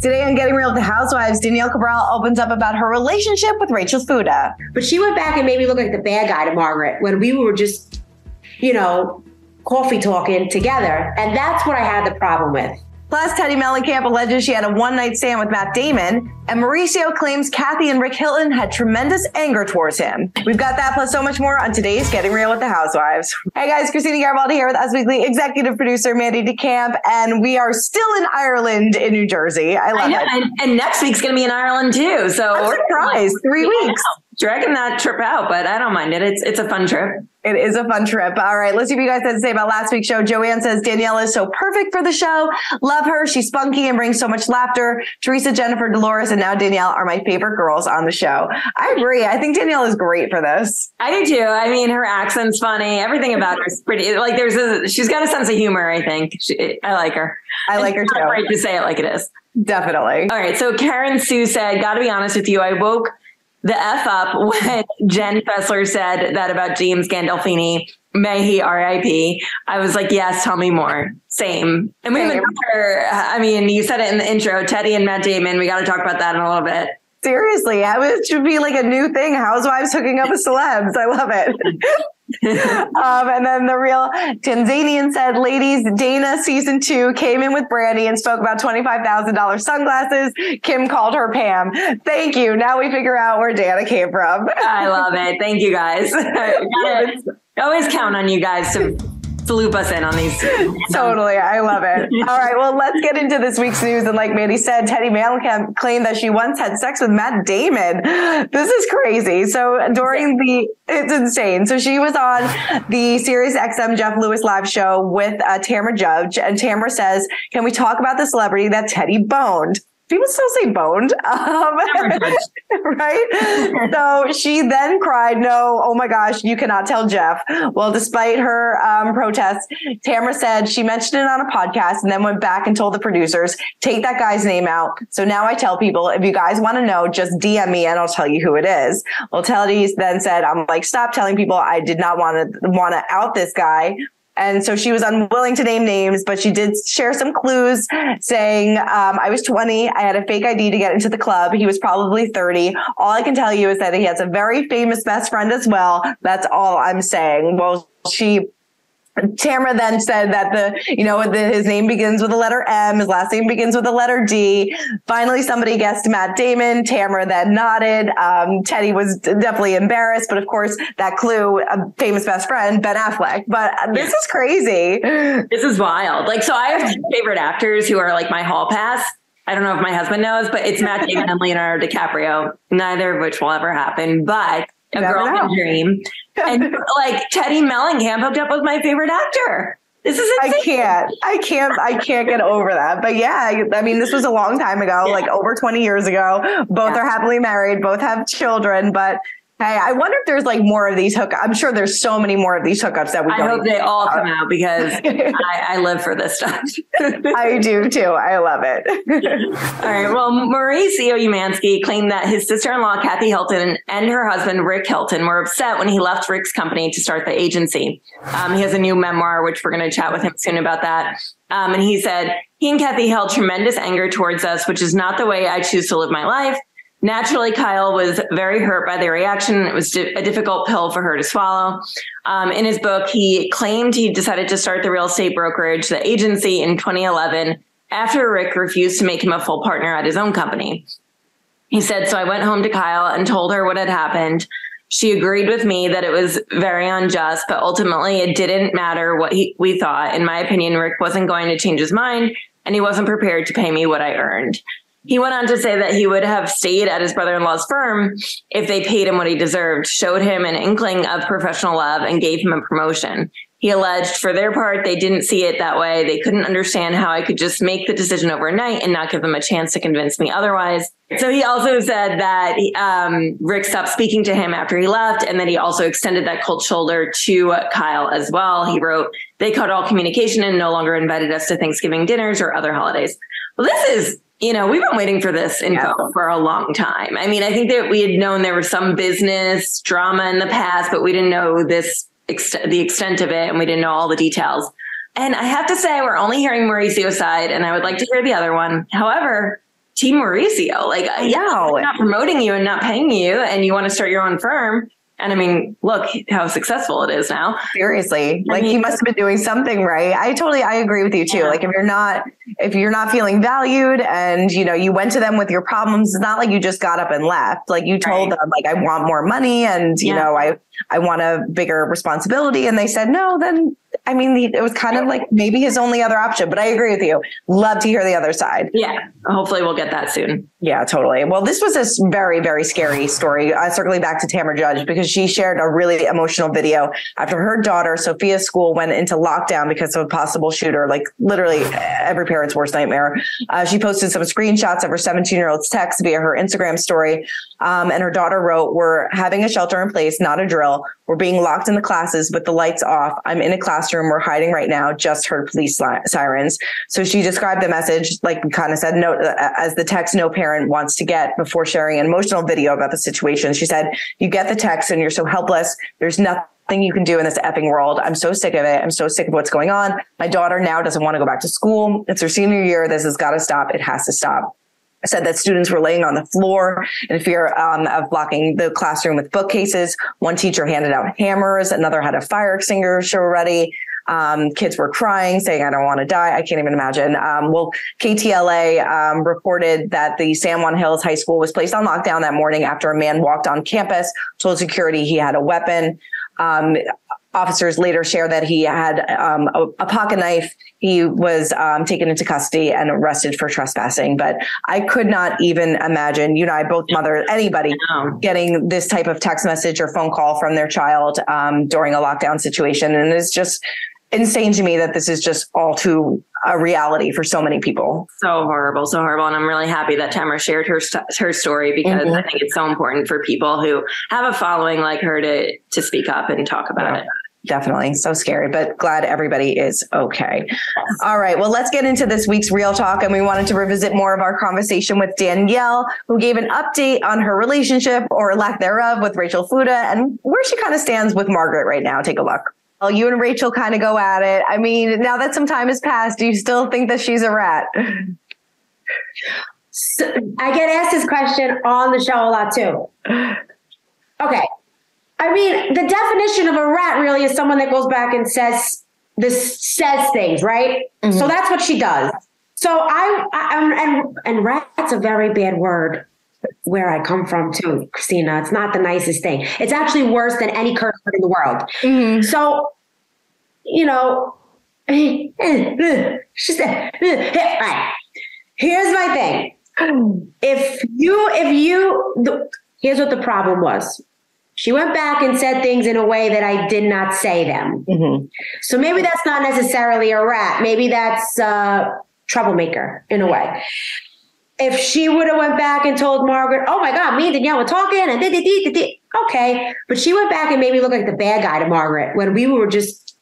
Today on Getting Real with the Housewives, Danielle Cabral opens up about her relationship with Rachel Fuda. But she went back and made me look like the bad guy to Margaret when we were just, you know, coffee talking together. And that's what I had the problem with. Plus, Teddi Mellencamp alleges she had a one night stand with Matt Damon, and Mauricio claims Kathy and Rick Hilton had tremendous anger towards him. We've got that plus so much more on today's Getting Real with the Housewives. Hey guys, Christina Garibaldi here with Us Weekly executive producer Mandy DeCamp, and we are still in Ireland in New Jersey. I love I know, it. And, and, next week's going to be in Ireland too. So I'm surprised. Three weeks dragging that trip out, but I don't mind it. It's it's a fun trip. It is a fun trip. All right, let's see what you guys had to say about last week's show. Joanne says Danielle is so perfect for the show. Love her. She's spunky and brings so much laughter. Teresa, Jennifer, Dolores, and now Danielle are my favorite girls on the show. I agree. I think Danielle is great for this. I do too. I mean, her accent's funny. Everything about her is pretty. Like, there's a she's got a sense of humor. I think she, I like her. I like her too. Afraid to say it like it is. Definitely. All right. So Karen Sue said, "Got to be honest with you. I woke." The F up when Jen Fessler said that about James Gandolfini. May he RIP. I was like, yes, tell me more. Same. And we have I mean, you said it in the intro, Teddi and Matt Damon. We got to talk about that in a little bit. Seriously, it should be like a new thing. Housewives hooking up with celebs. I love it. um, and then the real Tanzanian said, ladies, Dana season two came in with Brandy and spoke about $25,000 sunglasses. Kim called her Pam. Thank you. Now we figure out where Dana came from. I love it. Thank you guys. always count on you guys to to loop us in on these. totally. I love it. All right. Well, let's get into this week's news. And like Mandy said, Teddi Mellencamp claimed that she once had sex with Matt Damon. This is crazy. So during the, it's insane. So she was on the Sirius XM Jeff Lewis live show with uh, Tamra Judge. And Tamra says, can we talk about the celebrity that Teddi boned? People still say boned, um, right? so she then cried, "No, oh my gosh, you cannot tell Jeff." Well, despite her um, protests, Tamra said she mentioned it on a podcast and then went back and told the producers, "Take that guy's name out." So now I tell people, if you guys want to know, just DM me and I'll tell you who it is. Well, Teddi then said, "I'm like, stop telling people. I did not want to want to out this guy." And so she was unwilling to name names, but she did share some clues saying, um, I was 20. I had a fake ID to get into the club. He was probably 30. All I can tell you is that he has a very famous best friend as well. That's all I'm saying. Well, she Tamra then said that the, you know, the, his name begins with the letter M, his last name begins with the letter D. Finally, somebody guessed Matt Damon. Tamra then nodded. Um, Teddi was definitely embarrassed, but of course, that clue, a famous best friend, Ben Affleck. But this is crazy. This is wild. Like, so I have favorite actors who are like my hall pass. I don't know if my husband knows, but it's Matt Damon and Leonardo DiCaprio, neither of which will ever happen. But a girl can dream. And like Teddi Mellencamp hooked up with my favorite actor. This is insane. I can't. I can't. I can't get over that. But yeah, I mean, this was a long time ago, yeah. like over 20 years ago. Both yeah. are happily married. Both have children. But Hey, I wonder if there's like more of these hookups. I'm sure there's so many more of these hookups that we. I hope they all come out because I, I, live for this stuff. I do too. I love it. all right. Well, Mauricio Umansky claimed that his sister-in-law Kathy Hilton and her husband Rick Hilton were upset when he left Rick's company to start the agency. Um, he has a new memoir, which we're going to chat with him soon about that. Um, and he said he and Kathy held tremendous anger towards us, which is not the way I choose to live my life. Naturally, Kyle was very hurt by the reaction. It was a difficult pill for her to swallow. Um, in his book, he claimed he decided to start the real estate brokerage, the agency, in 2011 after Rick refused to make him a full partner at his own company. He said, So I went home to Kyle and told her what had happened. She agreed with me that it was very unjust, but ultimately it didn't matter what he, we thought. In my opinion, Rick wasn't going to change his mind and he wasn't prepared to pay me what I earned. He went on to say that he would have stayed at his brother in law's firm if they paid him what he deserved, showed him an inkling of professional love, and gave him a promotion. He alleged for their part, they didn't see it that way. They couldn't understand how I could just make the decision overnight and not give them a chance to convince me otherwise. So he also said that um, Rick stopped speaking to him after he left, and that he also extended that cold shoulder to Kyle as well. He wrote, They cut all communication and no longer invited us to Thanksgiving dinners or other holidays. Well, this is you know, we've been waiting for this info yeah. for a long time. I mean, I think that we had known there was some business drama in the past, but we didn't know this ex- the extent of it, and we didn't know all the details. And I have to say, we're only hearing Mauricio's side, and I would like to hear the other one. However, Team Mauricio, like, yeah, not promoting you and not paying you, and you want to start your own firm. And I mean, look how successful it is now. Seriously. Like I mean, he must have been doing something right. I totally I agree with you too. Yeah. Like if you're not if you're not feeling valued and you know you went to them with your problems, it's not like you just got up and left. Like you told right. them like I want more money and you yeah. know I I want a bigger responsibility and they said no, then I mean, it was kind of like maybe his only other option, but I agree with you. Love to hear the other side. Yeah. Hopefully we'll get that soon. Yeah, totally. Well, this was a very, very scary story. Uh, circling back to Tamra Judge because she shared a really emotional video after her daughter, Sophia's school went into lockdown because of a possible shooter, like literally every parent's worst nightmare. Uh, she posted some screenshots of her 17 year old's text via her Instagram story. Um, and her daughter wrote, We're having a shelter in place, not a drill. We're being locked in the classes with the lights off. I'm in a classroom. We're hiding right now. Just heard police li- sirens. So she described the message, like we kind of said, no, as the text no parent wants to get before sharing an emotional video about the situation. She said, You get the text and you're so helpless. There's nothing you can do in this effing world. I'm so sick of it. I'm so sick of what's going on. My daughter now doesn't want to go back to school. It's her senior year. This has got to stop. It has to stop said that students were laying on the floor in fear um, of blocking the classroom with bookcases. One teacher handed out hammers. Another had a fire extinguisher ready. Um, kids were crying, saying, I don't want to die. I can't even imagine. Um, well, KTLA um, reported that the San Juan Hills High School was placed on lockdown that morning after a man walked on campus, told security he had a weapon. Officers later share that he had um, a, a, pocket knife. He was um, taken into custody and arrested for trespassing. But I could not even imagine, you know, I both mother, anybody getting this type of text message or phone call from their child um, during a lockdown situation. And it's just insane to me that this is just all too a reality for so many people. So horrible, so horrible. And I'm really happy that Tamra shared her st- her story because mm-hmm. I think it's so important for people who have a following like her to to speak up and talk about yeah. it. Definitely. So scary, but glad everybody is okay. All right. Well, let's get into this week's real talk. And we wanted to revisit more of our conversation with Danielle, who gave an update on her relationship or lack thereof with Rachel Fuda and where she kind of stands with Margaret right now. Take a look. Well, you and Rachel kind of go at it. I mean, now that some time has passed, do you still think that she's a rat? So, I get asked this question on the show a lot too. Okay. I mean, the definition of a rat really is someone that goes back and says this says things, right? Mm-hmm. So that's what she does. So I, I and and rat's a very bad word where I come from too, Christina. It's not the nicest thing. It's actually worse than any curse word in the world. Mm-hmm. So, you know, she said, here's my thing. If you, if you, the, here's what the problem was. She went back and said things in a way that I did not say them. Mm-hmm. So maybe that's not necessarily a rat. Maybe that's a troublemaker in a way. If she would have went back and told Margaret, "Oh my God, me and Danielle were talking," and did, did, did, did, okay, but she went back and made me look like the bad guy to Margaret when we were just,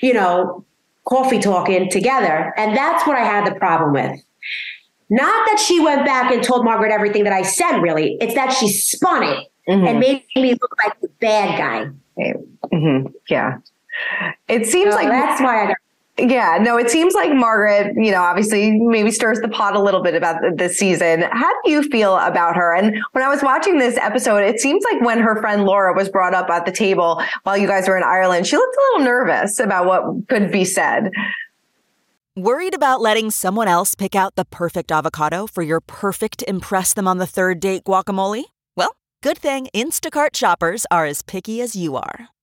you know, coffee talking together, and that's what I had the problem with. Not that she went back and told Margaret everything that I said, really. It's that she spun it mm-hmm. and made me look like the bad guy. Mm-hmm. Yeah. It seems so like that's why I got. Yeah, no, it seems like Margaret, you know, obviously maybe stirs the pot a little bit about this season. How do you feel about her? And when I was watching this episode, it seems like when her friend Laura was brought up at the table while you guys were in Ireland, she looked a little nervous about what could be said. Worried about letting someone else pick out the perfect avocado for your perfect Impress Them on the Third Date guacamole? Well, good thing Instacart shoppers are as picky as you are.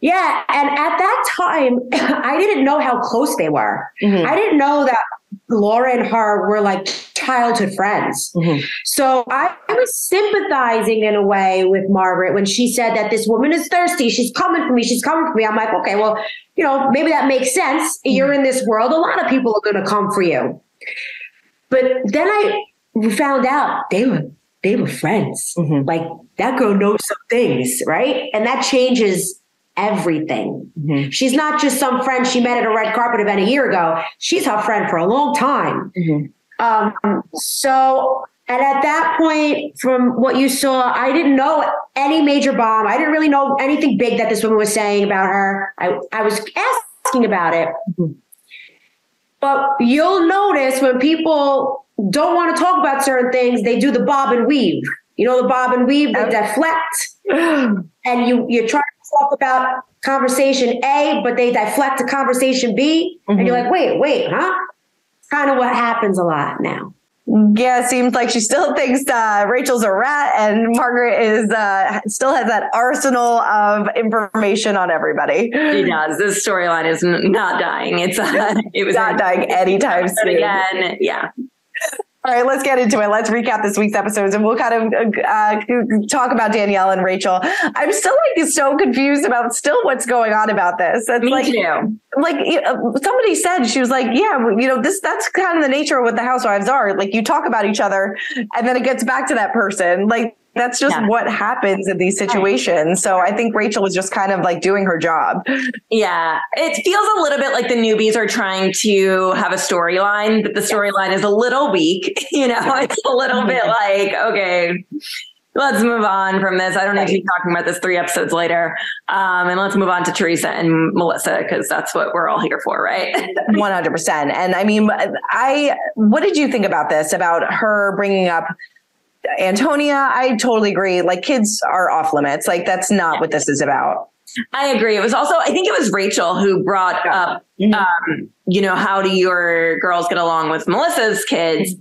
Yeah, and at that time, I didn't know how close they were. Mhm. I didn't know that Laura and her were like childhood friends. Mhm. So I, was sympathizing in a way with Margaret when she said that this woman is thirsty. She's coming for me. She's coming for me. I'm like, okay, well, you know, maybe that makes sense. You're in this world. A lot of people are going to come for you. But then I found out they were they were friends. Mhm. Like that girl knows some things, right? And that changes everything. Mhm. She's not just some friend she met at a red carpet event a year ago. She's her friend for a long time. Mhm. Um, so, and at that point, from what you saw, I didn't know any major bomb. I didn't really know anything big that this woman was saying about her. I, I was asking about it. But you'll notice when people don't want to talk about certain things, they do the bob and weave. You know, the bob and weave, they deflect and you you try talk about conversation A, but they deflect to conversation B, and you're like, wait, wait, huh? It's kind of what happens a lot now. Yeah, it seems like she still thinks uh, Rachel's a rat, and Margaret is uh, still has that arsenal of information on everybody. She does. This storyline is not dying. It's uh, it was Not dying anytime But soon. again. Yeah. All right, let's get into it. Let's recap this week's episodes, and we'll kind of uh, talk about Danielle and Rachel. I'm still like so confused about still what's going on about this. It's Me like, too. like somebody said she was like yeah you know this that's kind of the nature of what the housewives are like you talk about each other and then it gets back to that person like that's just Yeah. what happens in these situations so i think rachel was just kind of like doing her job Yeah, it feels a little bit like the newbies are trying to have a storyline, but the storyline is a little weak. You know, it's a little bit like, okay, let's move on from this. I don't need to be talking about this three episodes later. Um, and let's move on to Teresa and Melissa because that's what we're all here for, right? 100% and i mean i what did you think about this about her bringing up antonia i totally agree like kids are off limits like that's not what this is about I agree. It was also, I think it was Rachel who brought up, um, you know, how do your girls get along with Melissa's kids?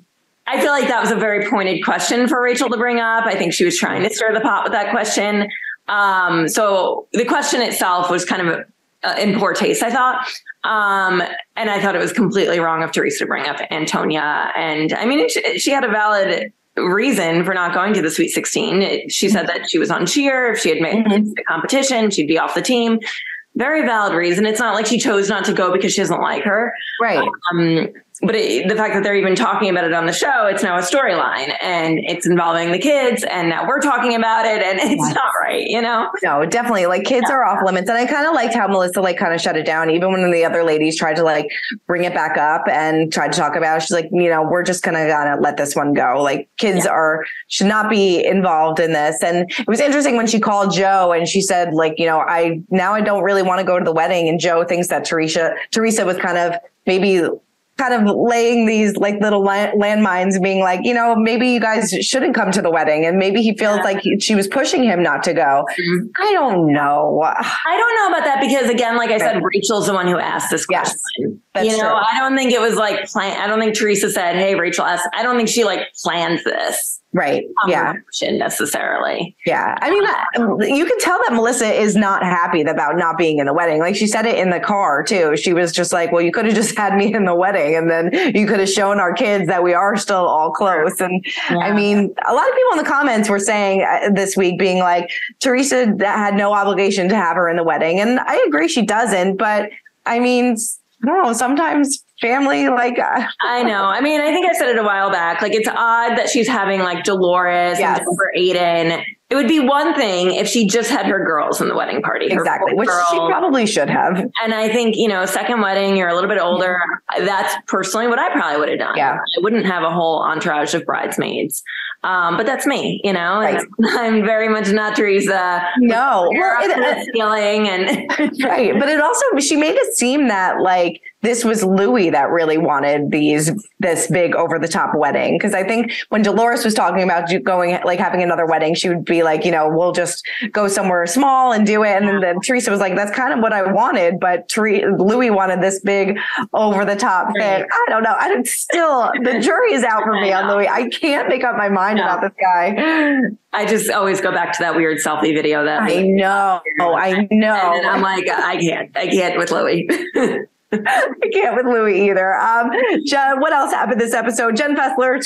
I feel like that was a very pointed question for Rachel to bring up. I think she was trying to stir the pot with that question. Um, so the question itself was kind of uh, in poor taste, I thought. Um, and I thought it was completely wrong of Teresa to bring up Antonia. And I mean, she, she had a valid reason for not going to the Sweet 16. It- she said that she was on cheer. If she had made the competition, she'd be off the team. Very valid reason. It's not like she chose not to go because she doesn't like her. right Um, but it, the fact that they're even talking about it on the show, it's now a storyline and it's involving the kids, and now we're talking about it, and it's Yes. not right, you know? No, definitely. Like kids are off limits. And I kind of liked how Melissa like kind of shut it down, even when the other ladies tried to like bring it back up and tried to talk about it. She's like, you know, we're just gonna gotta let this one go. Like kids are should not be involved in this. And it was interesting when she called Joe and she said, like, you know, I now I don't really want to go to the wedding. And Joe thinks that Teresa Teresa was kind of maybe kind of laying these like little landmines being like you know maybe you guys shouldn't come to the wedding and maybe he feels Yeah. like he, she was pushing him not to go Mhm. I don't know. I don't know about that because, again, like I said, Rachel's the one who asked this Yes, question. that's you know, true. I don't think it was like plan. I don't think Teresa said, "Hey, Rachel asked." I don't think she like planned this. Right. Yeah. necessarily. Yeah. I mean, um, you can tell that Melissa is not happy about not being in the wedding. Like she said it in the car too. She was just like, well, you could have just had me in the wedding and then you could have shown our kids that we are still all close. And yeah. I mean, a lot of people in the comments were saying uh, this week being like, Teresa had no obligation to have her in the wedding. And I agree she doesn't, but I mean, I don't know, sometimes family like uh, I know. I mean, I think I said it a while back. Like it's odd that she's having like Dolores yes. and for Aiden. It would be one thing if she just had her girls in the wedding party. Exactly, which girls. she probably should have. And I think, you know, second wedding, you're a little bit older. That's personally what I probably would have done. Yeah. I wouldn't have a whole entourage of bridesmaids. Um, but that's me, you know, right. I'm very much not Teresa. No, well, it, feeling and right. But it also, she made it seem that like, this was Louis that really wanted these this big over the top wedding because I think when Dolores was talking about going like having another wedding, she would be like, you know, we'll just go somewhere small and do it. And then, then Teresa was like, that's kind of what I wanted, but Ter- Louis wanted this big over the top thing. I don't know. I'm still the jury is out for me on Louis. I can't make up my mind about this guy. I just always go back to that weird selfie video that I know. Oh, I know. And I'm like, I can't, I can't with Louis. I can't with Louis either. Um, Jen, what else happened this episode? Jen Fessler,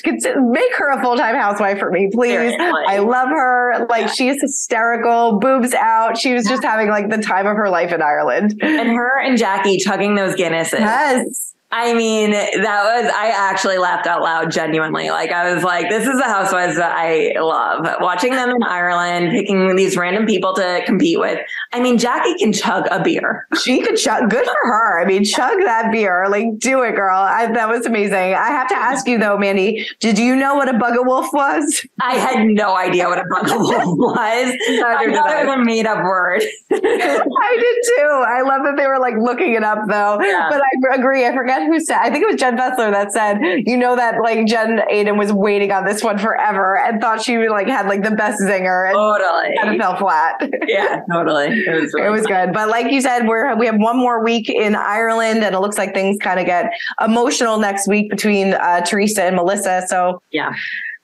make her a full time housewife for me, please. Seriously. I love her. Like she's hysterical, boobs out. She was just having like the time of her life in Ireland. And her and Jackie chugging those Guinnesses. Yes. I mean, that was, I actually laughed out loud, genuinely. Like, I was like, this is the housewives that I love. Watching them in Ireland, picking these random people to compete with. I mean, Jackie can chug a beer. She could chug. Good for her. I mean, chug that beer. Like, do it, girl. I, that was amazing. I have to ask you, though, Mandy, did you know what a bug wolf was? I had no idea what a bug wolf was. I thought it was a made up word. I did too. I love that they were like looking it up, though. Yeah. But I agree. I forget who said, I think it was Jen Fessler that said, you know, that like Jen Aydin was waiting on this one forever and thought she like had like the best zinger and totally. kind of fell flat. Yeah, totally. It was, really it was good. But like you said, we're, we have one more week in Ireland and it looks like things kind of get emotional next week between uh, Teresa and Melissa. So yeah.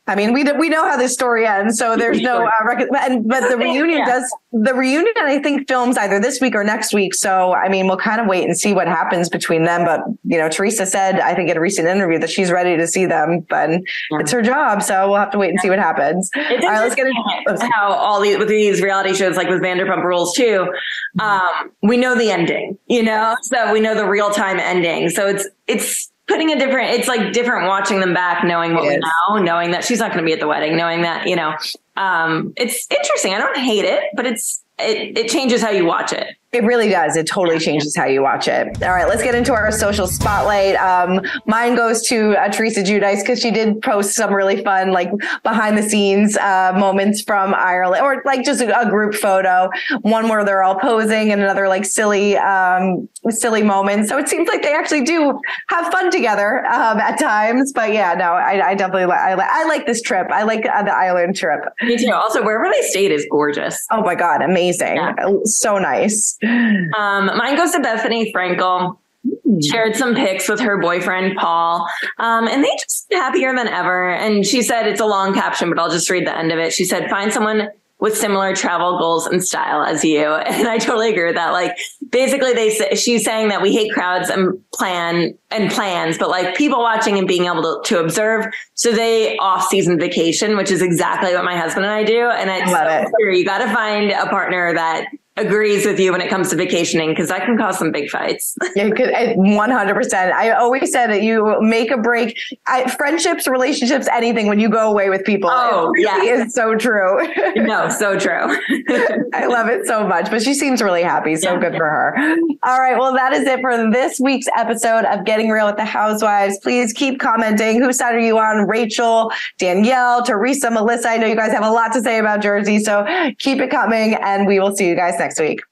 I mean, we we know how this story ends, so there's no uh, rec- and, but the reunion yeah. does the reunion. I think films either this week or next week. So I mean, we'll kind of wait and see what happens between them. But you know, Teresa said I think in a recent interview that she's ready to see them, but yeah. it's her job, so we'll have to wait and see what happens. all right, let's get into how all these with these reality shows like with Vanderpump Rules too. Um, we know the ending, you know, so we know the real time ending. So it's it's putting a different it's like different watching them back knowing what we know knowing that she's not going to be at the wedding knowing that you know um it's interesting i don't hate it but it's it, it changes how you watch it it really does. It totally changes how you watch it. All right, let's get into our social spotlight. Um, mine goes to uh, Teresa Giudice because she did post some really fun, like behind the scenes uh, moments from Ireland, or like just a, a, group photo. One where they're all posing, and another like silly, um, silly moments. So it seems like they actually do have fun together um, at times. But yeah, no, I, I definitely like. I, I, like this trip. I like uh, the island trip. Me too. Also, wherever they stayed is gorgeous. Oh my god, amazing! Yeah. So nice. Um, mine goes to Bethenny Frankel. Shared some pics with her boyfriend Paul, um, and they just happier than ever. And she said it's a long caption, but I'll just read the end of it. She said, "Find someone with similar travel goals and style as you. And I totally agree with that. Like basically they say, she's saying that we hate crowds and plan and plans, but like people watching and being able to, to observe. So they off season vacation, which is exactly what my husband and I do. And it's Love so it. you got to find a partner that agrees with you when it comes to vacationing because that can cause some big fights. yeah, eh, one hundred percent. I always said that you make a break. I, friendships, relationships, anything when you go away with people. Oh, it really yeah, is so true. no, so true. I love it so much. But she seems really happy. So yeah. good for her. All right. Well, that is it for this week's episode of Getting Real with the Housewives. Please keep commenting. Whose side are you on? Rachel, Danielle, Teresa, Melissa. I know you guys have a lot to say about Jersey, so keep it coming, and we will see you guys next next week.